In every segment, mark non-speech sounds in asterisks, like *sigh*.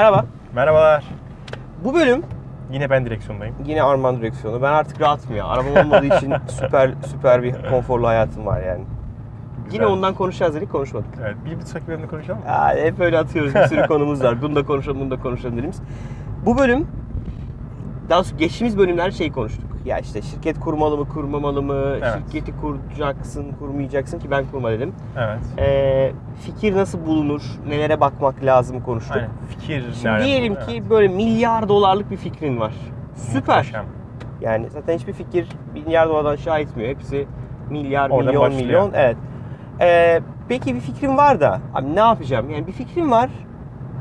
Merhaba. Merhabalar. Bu bölüm Yine ben direksiyondayım. yine Arman direksiyonu. Ben artık rahatım ya. Arabam olmadığı için *laughs* süper süper bir konforlu hayatım var yani. Yine Güzel. ondan konuşacağız dedik konuşmadık. Evet, bir, bir sonraki bölümde konuşalım mı? Ya hep öyle atıyoruz bir sürü konumuz var. Bunu da konuşalım, bunu da konuşalım dediğimiz. Bu bölüm daha doğrusu geçtiğimiz bölümler şey konuştuk. Ya işte şirket kurmalı mı, kurmamalı mı? Evet. Şirketi kuracaksın, kurmayacaksın ki ben kurma dedim. Evet. Ee, fikir nasıl bulunur? Nelere bakmak lazım konuştuk. Aynen. Fikir Şimdi nerede? diyelim Evet. ki böyle milyar dolarlık bir fikrin var. Süper. Muhteşem. Yani zaten hiçbir fikir milyar dolardan aşağı etmiyor. Hepsi milyar, Oradan milyon, başlıyor. milyon. Evet. Ee, peki bir fikrim var da abi ne yapacağım? Yani bir fikrim var.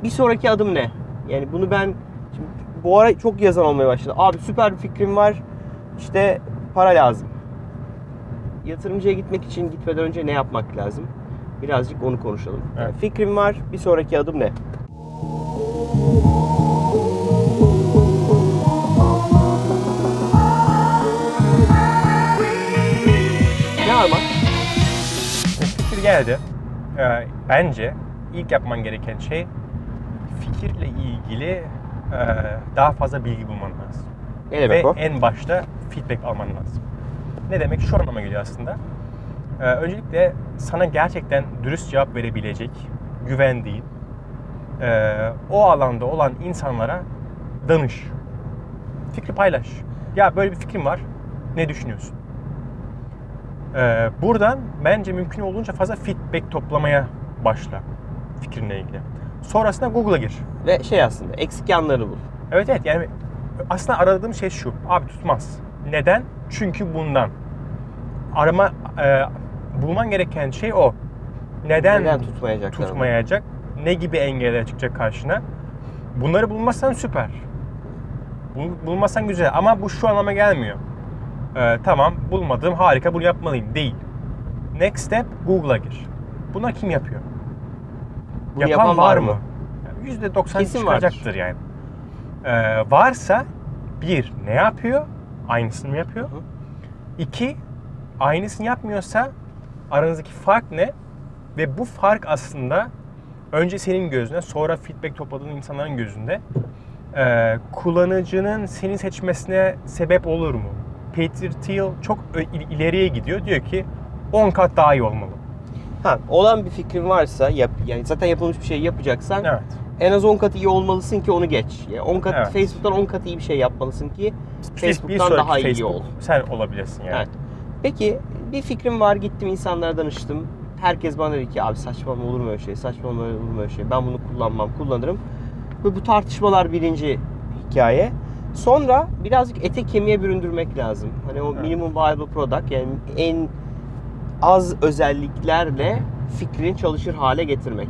Bir sonraki adım ne? Yani bunu ben şimdi bu ara çok yazan olmaya başladı. Abi süper bir fikrim var. İşte para lazım. Yatırımcıya gitmek için gitmeden önce ne yapmak lazım? Birazcık onu konuşalım. Yani Evet. fikrim var. Bir sonraki adım ne? Ne Arman? Fikir geldi. Ee, bence ilk yapman gereken şey fikirle ilgili e, daha fazla bilgi bulman lazım. Ne demek Ve o? en başta feedback alman lazım. Ne demek? Şu anlama geliyor aslında. Ee, öncelikle sana gerçekten dürüst cevap verebilecek, güvendiğin, e, o alanda olan insanlara danış. Fikri paylaş. Ya böyle bir fikrim var. Ne düşünüyorsun? Ee, buradan bence mümkün olduğunca fazla feedback toplamaya başla fikrinle ilgili. Sonrasında Google'a gir. Ve şey aslında eksik yanlarını bul. Evet evet yani aslında aradığım şey şu. Abi tutmaz. Neden? Çünkü bundan. Arama e, bulman gereken şey o. Neden, Neden tutmayacaklar? tutmayacak? Ne gibi engeller çıkacak karşına? Bunları bulmazsan süper. Bul, bulmazsan güzel ama bu şu anlama gelmiyor. E, tamam bulmadım harika bunu yapmalıyım. Değil. Next step Google'a gir. Bunlar kim yapıyor? Bunu yapan var mı? Yani %90 Kesin vardır. çıkacaktır yani. Ee, varsa bir ne yapıyor? Aynısını mı yapıyor? Hı. İki aynısını yapmıyorsa aranızdaki fark ne? Ve bu fark aslında önce senin gözüne sonra feedback topladığın insanların gözünde e, kullanıcının seni seçmesine sebep olur mu? Peter Thiel çok ileriye gidiyor. Diyor ki 10 kat daha iyi olmalı. Ha, olan bir fikrin varsa yap, yani zaten yapılmış bir şey yapacaksan Evet. en az 10 kat iyi olmalısın ki onu geç. Yani 10 kat Evet. Facebook'tan 10 kat iyi bir şey yapmalısın ki Facebook'tan daha iyi Facebook ol. Sen olabilirsin yani. Evet. Peki bir fikrim var gittim insanlara danıştım. Herkes bana dedi ki abi saçmalama olur mu öyle şey, saçmalama olur mu öyle şey. Ben bunu kullanmam, kullanırım. Ve bu tartışmalar birinci hikaye. Sonra birazcık ete kemiğe büründürmek lazım. Hani o Evet. minimum viable product yani en az özelliklerle fikrin çalışır hale getirmek.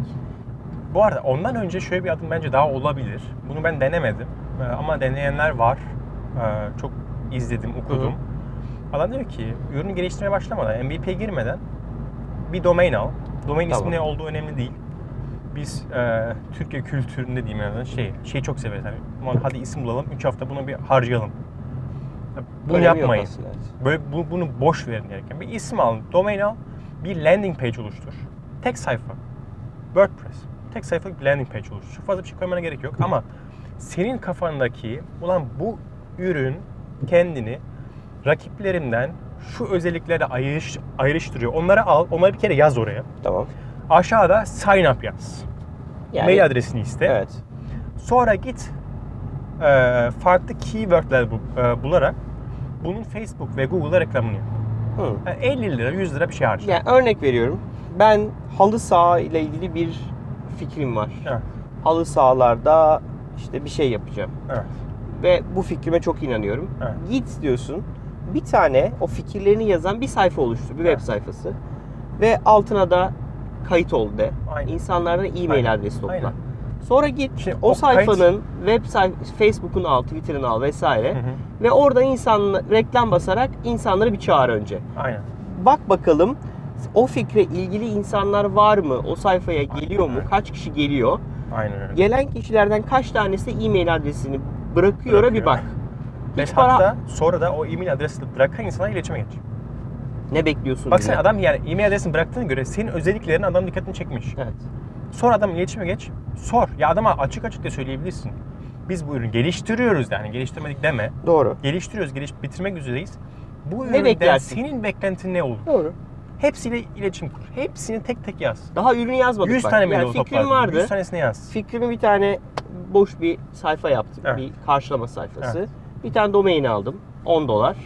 Bu arada ondan önce şöyle bir adım bence daha olabilir. Bunu ben denemedim Ee, ama deneyenler var. Ee, Çok izledim, okudum. Adam diyor ki ürünü geliştirmeye başlamadan, MVP'ye girmeden bir domain al. Domain Tamam. ismi ne olduğu önemli değil. Biz e, Türkiye kültüründe diyeyim yani şey, şeyi çok severiz. "Aman hadi isim bulalım, 3 hafta bunu bir harcayalım. Ya Bunu Önemi yapmayın. Böyle bu- bunu boş verin gereken. Bir isim al, domain al, bir landing page oluştur. Tek sayfa. WordPress. Tek sayfalık bir landing page oluştur. Çok fazla bir şey koymana gerek yok ama senin kafandaki ulan bu ürün kendini rakiplerinden şu özelliklerle ayrış, ayrıştırıyor. Onları al, onları bir kere yaz oraya. Tamam. Aşağıda sign up yaz. Yani, Mail adresini iste. Evet. Sonra git e, farklı keywordler bu- e, bularak bunun Facebook ve Google'da reklamını yap. Hı. Yani 50 lira 100 lira bir şey harca. Yani örnek veriyorum. Ben halı saha ile ilgili bir fikrim var. Evet. Halı sahalarda işte bir şey yapacağım. Evet. Ve bu fikrime çok inanıyorum. Evet. Git diyorsun. Bir tane o fikirlerini yazan bir sayfa oluştur. Bir Evet. web sayfası. Ve altına da kayıt ol de. Aynen. İnsanlardan e-mail Aynen. adresi topla. Aynen. Sonra git Şimdi o, o sayfanın web sayf Facebook'unu al, Twitter'ını al vesaire. Hı hı. Ve orada insan reklam basarak insanları bir çağır önce. Aynen. Bak bakalım o fikre ilgili insanlar var mı? O sayfaya geliyor mu? öyle. Kaç kişi geliyor? Aynen öyle. Gelen kişilerden kaç tanesi e-mail adresini bırakıyor bir Bırakıyor. bak. Ve Hiç para hatta sonra da o e-mail adresini bırakan insanlarla iletişime geç. ne bekliyorsun? Bak sen adam yani e-mail adresini bıraktığına göre senin özelliklerin adam dikkatini çekmiş. Evet. Sor adam iletişime geç. Sor. Ya adama açık açık da söyleyebilirsin. Biz bu ürünü geliştiriyoruz yani geliştirmedik deme. Doğru. Geliştiriyoruz, geliş bitirmek üzereyiz. Bu Ne üründen senin beklentin ne olur? Doğru. Hepsiyle iletişim kur. Hepsini tek tek yaz. Daha ürünü yazmadık 100 bak. tane mail yani yani fikrim vardı. 100 tanesini yaz. Fikrimi bir tane boş bir sayfa yaptım. Evet. Bir karşılama sayfası. Evet. Bir tane domain aldım. 10 dolar.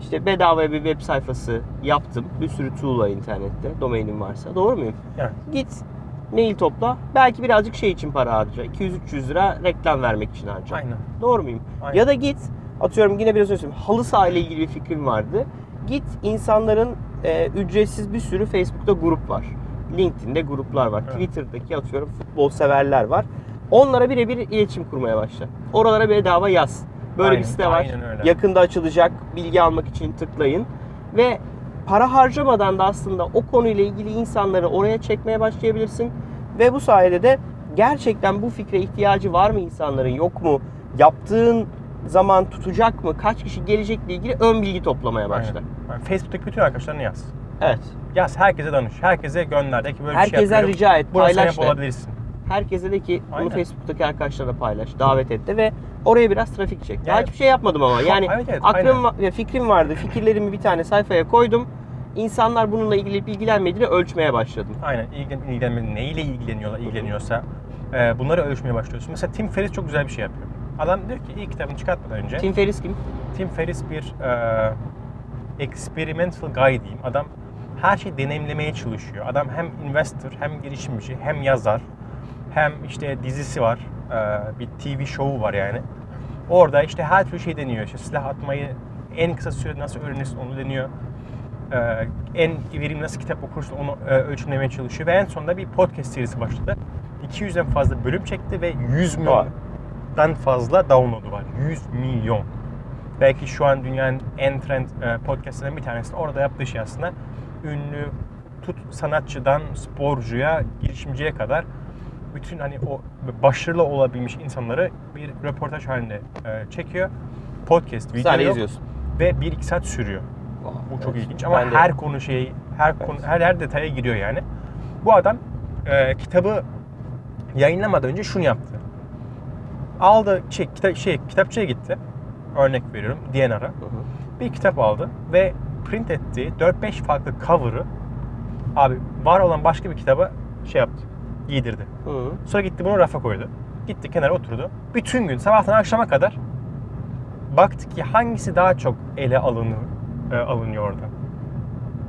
İşte bedavaya bir web sayfası yaptım. Bir sürü tool var internette. Domainim varsa. Doğru muyum? Evet. Git mail topla. Belki birazcık şey için para harca. 200-300 lira reklam vermek için harca. Aynen. Doğru muyum? Aynen. Ya da git atıyorum yine biraz önce. Halı saha ile ilgili bir fikrim vardı. Git insanların e, ücretsiz bir sürü Facebook'ta grup var. LinkedIn'de gruplar var. Evet. Twitter'daki atıyorum futbol severler var. Onlara birebir iletişim kurmaya başla. Oralara bedava yaz. Böyle Aynen, bir site var. Yakında açılacak. Bilgi almak için tıklayın. Ve para harcamadan da aslında o konuyla ilgili insanları oraya çekmeye başlayabilirsin. Ve bu sayede de gerçekten bu fikre ihtiyacı var mı insanların yok mu? Yaptığın zaman tutacak mı? Kaç kişi gelecekle ilgili ön bilgi toplamaya başla. Aynen. Yani Facebook'taki bütün arkadaşlarına yaz. Evet. Yaz herkese danış. Herkese gönder de ki böyle bir şey yapıyorum. rica et, Buna sen paylaş de. olabilirsin. Herkese de ki bunu Aynen. Facebook'taki arkadaşlarına paylaş, davet et de ve oraya biraz trafik çek. Daha Yani- hiçbir şey yapmadım ama. Yani Evet, evet, aklım va- fikrim vardı. Fikirlerimi bir tane sayfaya koydum. İnsanlar bununla ilgili ilgilenmediğini ölçmeye başladım. Aynen. İlgilen, ilgilenme, neyle ilgileniyorlar, ilgileniyorsa e, bunları ölçmeye başlıyorsun. Mesela Tim Ferriss çok güzel bir şey yapıyor. Adam diyor ki ilk kitabını çıkartmadan önce Tim Ferriss kim? Tim Ferriss bir e, experimental guy diyeyim. Adam her şeyi deneyimlemeye çalışıyor. Adam hem investor, hem girişimci, hem yazar, hem işte dizisi var. E, bir TV show'u var yani. Orada işte her türlü şey deniyor. İşte silah atmayı en kısa sürede nasıl öğrenirsin onu deniyor. E, en verimli nasıl kitap okursun onu e, ölçümlemeye çalışıyor. Ve en sonunda bir podcast serisi başladı. 200'den fazla bölüm çekti ve 100 milyondan fazla download'u var. 100 milyon. Belki şu an dünyanın en trend podcastlerinden bir tanesi. Orada yaptığı şey aslında ünlü tut sanatçıdan sporcuya, girişimciye kadar bütün hani o başarılı olabilmiş insanları bir röportaj halinde e, çekiyor. Podcast, Bir video yok izliyorsun. ve 1-2 saat sürüyor. Bu çok Evet. ilginç ama Ben de- her konu şey, her konu, her her detaya giriyor yani. Bu adam e, kitabı yayınlamadan önce şunu yaptı. Aldı şey, kita, şey kitapçıya gitti. Örnek veriyorum DNR'a. Bir kitap aldı ve print ettiği 4-5 farklı cover'ı abi var olan başka bir kitaba şey yaptı. Giydirdi. Hı. Sonra gitti bunu rafa koydu. Gitti kenara oturdu. Bütün gün sabahtan akşama kadar baktı ki hangisi daha çok ele alınır, e, alınıyor orada.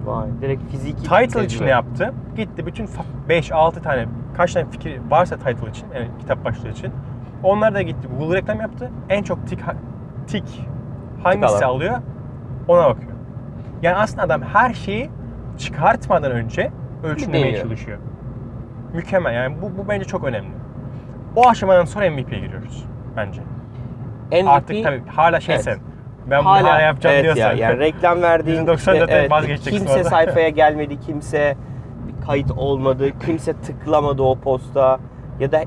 Vay, direkt fiziki Title için ne yaptı? Gitti bütün 5-6 tane kaç tane fikir varsa title için yani kitap başlığı için onlar da gitti Google reklam yaptı. En çok tik, tik hangisi alan. alıyor ona bakıyor. Yani aslında adam her şeyi çıkartmadan önce ölçümlemeye çalışıyor. Mükemmel yani bu, bu bence çok önemli. O aşamadan sonra MVP'ye giriyoruz bence. MVP Artık tabii hala şey Evet. sen. Ben bunu hala yapacağım evet diyorsan. Ya, yani reklam verdiğin *laughs* %94'e vazgeçeceksin kimse orada. *laughs* sayfaya gelmedi, kimse kayıt olmadı, kimse tıklamadı o posta ya da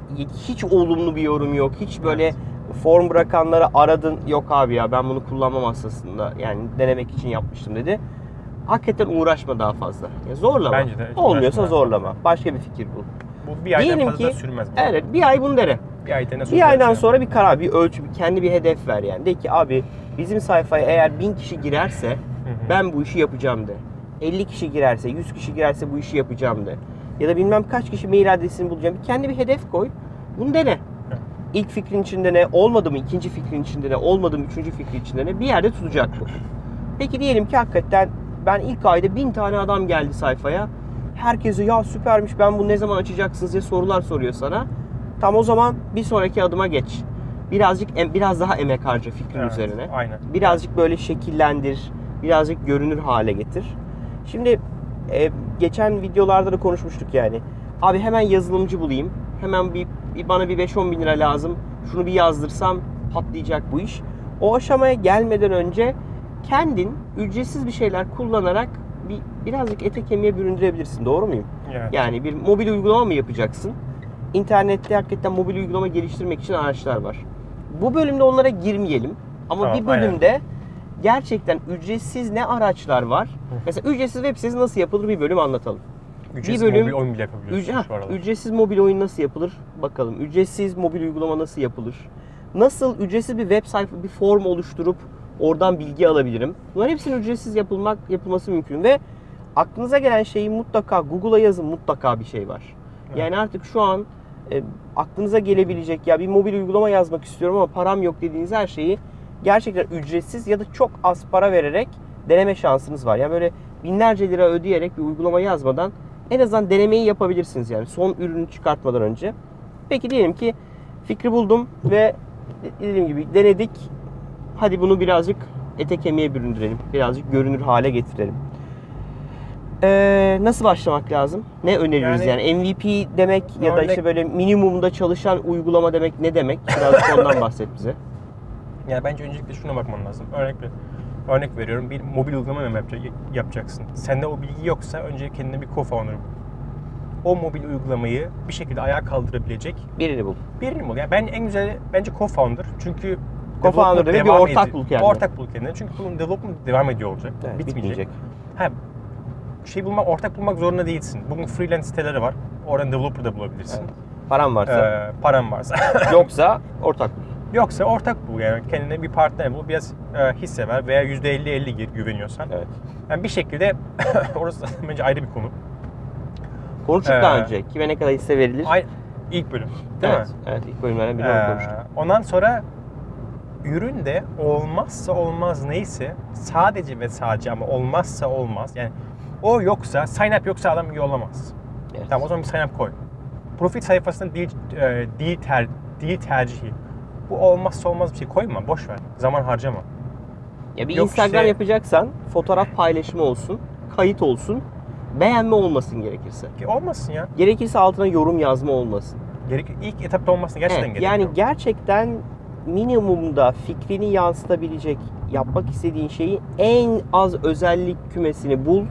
hiç olumlu bir yorum yok. Hiç böyle Evet. form bırakanları aradın. Yok abi ya ben bunu kullanmam aslında. Yani denemek için yapmıştım dedi. Hakikaten uğraşma daha fazla. Ya zorlama. Bence de Olmuyorsa uğraşma. zorlama. Başka bir fikir bul. Bu bir aydan Diyelim fazla ki- sürmez bu. Evet bir ay bunu dene. Bir aydan. Bir aydan sonra bir karar, bir ölçü, bir kendi bir hedef ver yani. De ki abi bizim sayfaya eğer bin kişi girerse Hı hı. ben bu işi yapacağım de. 50 kişi girerse, 100 kişi girerse bu işi yapacağım de. Ya da bilmem kaç kişi mail adresini bulacağım. Kendi bir hedef koy. Bunu dene. İlk fikrin içinde ne, olmadı mı ikinci fikrin içinde ne, olmadı mı üçüncü fikrin içinde ne bir yerde tutacak bu. Peki diyelim ki hakikaten ben ilk ayda bin tane adam geldi sayfaya. Herkese ya süpermiş ben bunu ne zaman açacaksınız diye sorular soruyor sana. Tam o zaman bir sonraki adıma geç. Birazcık biraz daha emek harca fikrin Evet, üzerine. Aynen. Birazcık böyle şekillendir, birazcık görünür hale getir. Şimdi e, geçen videolarda da konuşmuştuk yani. Abi hemen yazılımcı bulayım. Hemen bir, bir bana bir 5-10 bin lira lazım. Şunu bir yazdırsam patlayacak bu iş. O aşamaya gelmeden önce kendin ücretsiz bir şeyler kullanarak bir birazcık ete kemiğe büründürebilirsin. Doğru muyum? Evet. Yani bir mobil uygulama mı yapacaksın? İnternette hakikaten mobil uygulama geliştirmek için araçlar var. Bu bölümde onlara girmeyelim. Ama Tamam, bir bölümde gerçekten ücretsiz ne araçlar var? Mesela ücretsiz web sitesi nasıl yapılır bir bölüm anlatalım. Ücretsiz bir bölüm mobil oyun bile yapabiliyorsun üc- şu aralar. heh, ücretsiz mobil oyun nasıl yapılır? Bakalım. Ücretsiz mobil uygulama nasıl yapılır? Nasıl ücretsiz bir web sayfa, bir form oluşturup oradan bilgi alabilirim? Bunların hepsinin ücretsiz yapılmak yapılması mümkün ve aklınıza gelen şeyi mutlaka Google'a yazın mutlaka bir şey var. Evet. Yani artık şu an e, aklınıza gelebilecek ya bir mobil uygulama yazmak istiyorum ama param yok dediğiniz her şeyi gerçekten ücretsiz ya da çok az para vererek deneme şansınız var. Yani böyle binlerce lira ödeyerek bir uygulama yazmadan en azından denemeyi yapabilirsiniz yani son ürünü çıkartmadan önce. Peki diyelim ki fikri buldum ve dediğim gibi denedik. Hadi bunu birazcık ete kemiğe büründürelim. Birazcık görünür hale getirelim. Ee, nasıl başlamak lazım? Ne öneririz yani, Yani- MVP demek ya da işte böyle minimumda çalışan uygulama demek ne demek? Birazcık ondan *laughs* bahset bize. Yani bence öncelikle şuna bakman lazım. Örnek örnek veriyorum. Bir mobil uygulama mı yapacak- yapacaksın? Sende o bilgi yoksa önce kendine bir co-founder. O mobil uygulamayı bir şekilde ayağa kaldırabilecek Birini bul. birini bul. Yani ben en güzeli bence co-founder. Çünkü Co-founder demek bir ortak edi- bul kendine. Ortak bul kendine. Çünkü bunun development devam ediyor olacak. Evet, bitmeyecek. bitmeyecek. Ha, şey bulmak, ortak bulmak zorunda değilsin. Bugün freelance siteleri var. Oradan developer da bulabilirsin. Evet. Param varsa. Ee, paran varsa. *laughs* Yoksa ortak bul. Yoksa ortak bul yani kendine bir partner bul. Biraz e, hisse ver veya %50-50 gir güveniyorsan. Evet. Yani bir şekilde *laughs* orası bence ayrı bir konu. Konuştuk Ee, daha önce. Kime ne kadar hisse verilir? Ay, ilk bölüm. Değil evet. mi? Evet ilk bölümlerden biri Ee, onu konuştuk. ondan sonra ürün de olmazsa olmaz neyse sadece ve sadece ama olmazsa olmaz. Yani o yoksa sign up yoksa adam üye olamaz. Evet. Tamam o zaman bir sign up koy. Profil sayfasında değil, e, değil, ter, değil tercihi. Bu olmazsa olmaz bir şey koyma. Boş ver. Zaman harcama. Ya bir Yok Instagram işte- yapacaksan fotoğraf paylaşımı olsun, kayıt olsun, beğenme olmasın gerekirse. Ki olmasın ya. Gerekirse altına yorum yazma olmasın. Gerek ilk etapta olmasın gerçekten Evet, gerekiyor. yani gerçekten minimumda fikrini yansıtabilecek, yapmak istediğin şeyi en az özellik kümesini bul.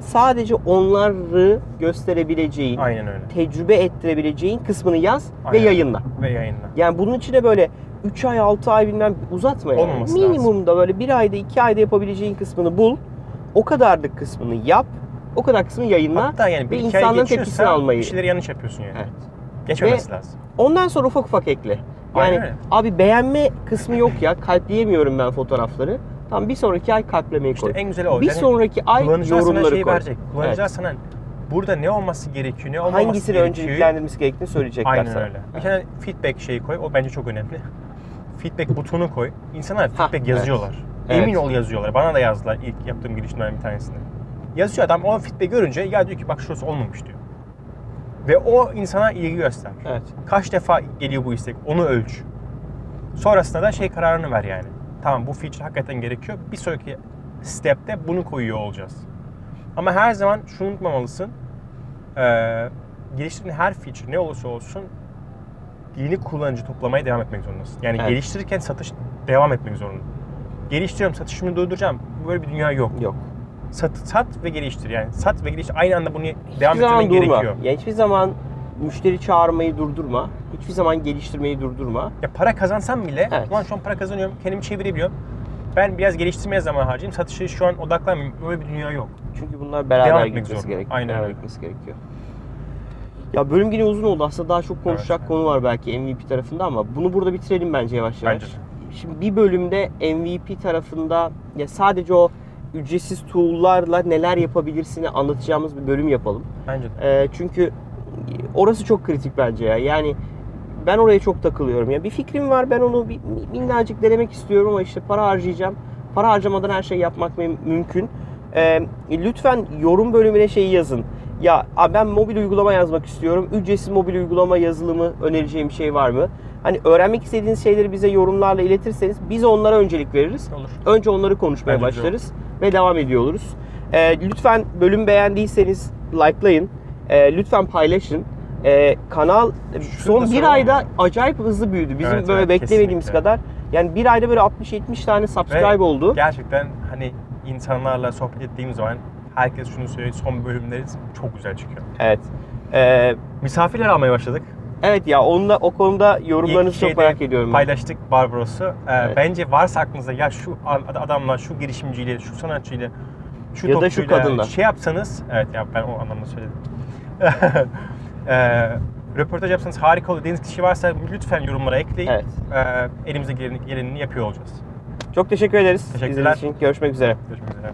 Sadece onları gösterebileceğin, Aynen öyle. tecrübe ettirebileceğin kısmını yaz ve Aynen. yayınla. Ve yayınla. Yani bunun içine böyle 3 ay 6 ay bilmem uzatma yani. Olmaması Minimumda böyle 1 ayda 2 ayda yapabileceğin kısmını bul. O kadarlık kısmını yap. O kadar kısmını yayınla. Hatta yani ve bir hikaye insanların tepkisini almayı. bir şeyleri yanlış yapıyorsun yani. Evet. Geçmemesi lazım. Ondan sonra ufak ufak ekle. Yani Aynen abi beğenme kısmı yok ya. Kalpleyemiyorum ben fotoğrafları. Tamam bir sonraki ay kalplemeyi İşte koy. en güzeli o. bir Yani sonraki ay kullanıcılar sana yorumları şeyi koy. verecek. Kullanıcılar Evet. sana burada ne olması gerekiyor, ne olmaması Hangisini gerekiyor. önceliklendirmesi gerektiğini söyleyecekler Aynen sana. öyle. Bir tane feedback şeyi koy. O bence çok önemli. Feedback butonu koy. İnsanlar feedback evet. yazıyorlar. Evet. Emin ol yazıyorlar. Bana da yazdılar ilk yaptığım girişimlerden bir tanesinde. Yazıyor adam o feedback görünce ya diyor ki bak şurası olmamış diyor. Ve o insana ilgi göster. Evet. Kaç defa geliyor bu istek onu ölç. Sonrasında da şey kararını ver yani. Tamam bu feature hakikaten gerekiyor. Bir sonraki step'te bunu koyuyor olacağız. Ama her zaman şunu unutmamalısın. Ee, geliştirdiğin her feature ne olursa olsun yeni kullanıcı toplamaya devam etmek zorundasın. Yani Evet. geliştirirken satış devam etmek zorunda. Geliştiriyorum, satışımı durduracağım. Böyle bir dünya yok. Yok. Sat, sat ve geliştir. Yani sat ve geliştir. Aynı anda bunu devam hiçbir zaman ettirmen gerekiyor. Ya hiçbir zaman müşteri çağırmayı durdurma. Hiçbir zaman geliştirmeyi durdurma. Ya para kazansam bile, Evet. ulan şu an para kazanıyorum, kendimi çevirebiliyorum. Ben biraz geliştirmeye zaman harcayayım, satışı şu an odaklanmayayım. Öyle bir dünya yok. Çünkü bunlar beraber Devam gitmesi zorunda. gerekiyor. Aynen beraber gitmesi gerekiyor. Ya bölüm yine uzun oldu. Aslında daha çok konuşacak Evet. konu var belki MVP tarafında ama bunu burada bitirelim bence yavaş yavaş. Bence de. Şimdi bir bölümde MVP tarafında ya sadece o ücretsiz tool'larla neler yapabilirsini anlatacağımız bir bölüm yapalım. Bence de. Ee, çünkü orası çok kritik bence ya. Yani ben oraya çok takılıyorum. Ya bir fikrim var ben onu bir minnacık denemek istiyorum ama işte para harcayacağım. Para harcamadan her şeyi yapmak mümkün. Ee, lütfen yorum bölümüne şeyi yazın. Ya ben mobil uygulama yazmak istiyorum. Ücretsiz mobil uygulama yazılımı önereceğim bir şey var mı? Hani öğrenmek istediğiniz şeyleri bize yorumlarla iletirseniz biz onlara öncelik veririz. Olur. Önce onları konuşmaya Bence başlarız ve devam ediyor oluruz. Ee, lütfen bölüm beğendiyseniz likelayın. Ee, lütfen paylaşın. Ee, kanal son bir ayda mı? acayip hızlı büyüdü. Bizim Evet, böyle evet, beklemediğimiz kesinlikle. kadar. Yani bir ayda böyle 60-70 tane subscribe Ve oldu. Gerçekten hani insanlarla sohbet ettiğim zaman herkes şunu söylüyor, son bölümleri çok güzel çıkıyor. Evet. Ee, Misafirler almaya başladık. Evet ya onunla o konuda yorumlarınızı çok merak ediyorum. Paylaştık Barbaros'u. Ee, Evet. Bence varsa aklınızda ya şu ad- adamla, şu girişimciyle, şu sanatçıyla şu Ya da şu kadınla. Şey yapsanız, evet ya ben o anlamda söyledim. *laughs* e, röportaj yapsanız harika olur dediğiniz kişi varsa lütfen yorumlara ekleyin. Evet. E, elimize geleni, gelenini yapıyor olacağız. Çok teşekkür ederiz. Teşekkürler. İzlediğiniz için görüşmek üzere. Görüşmek üzere.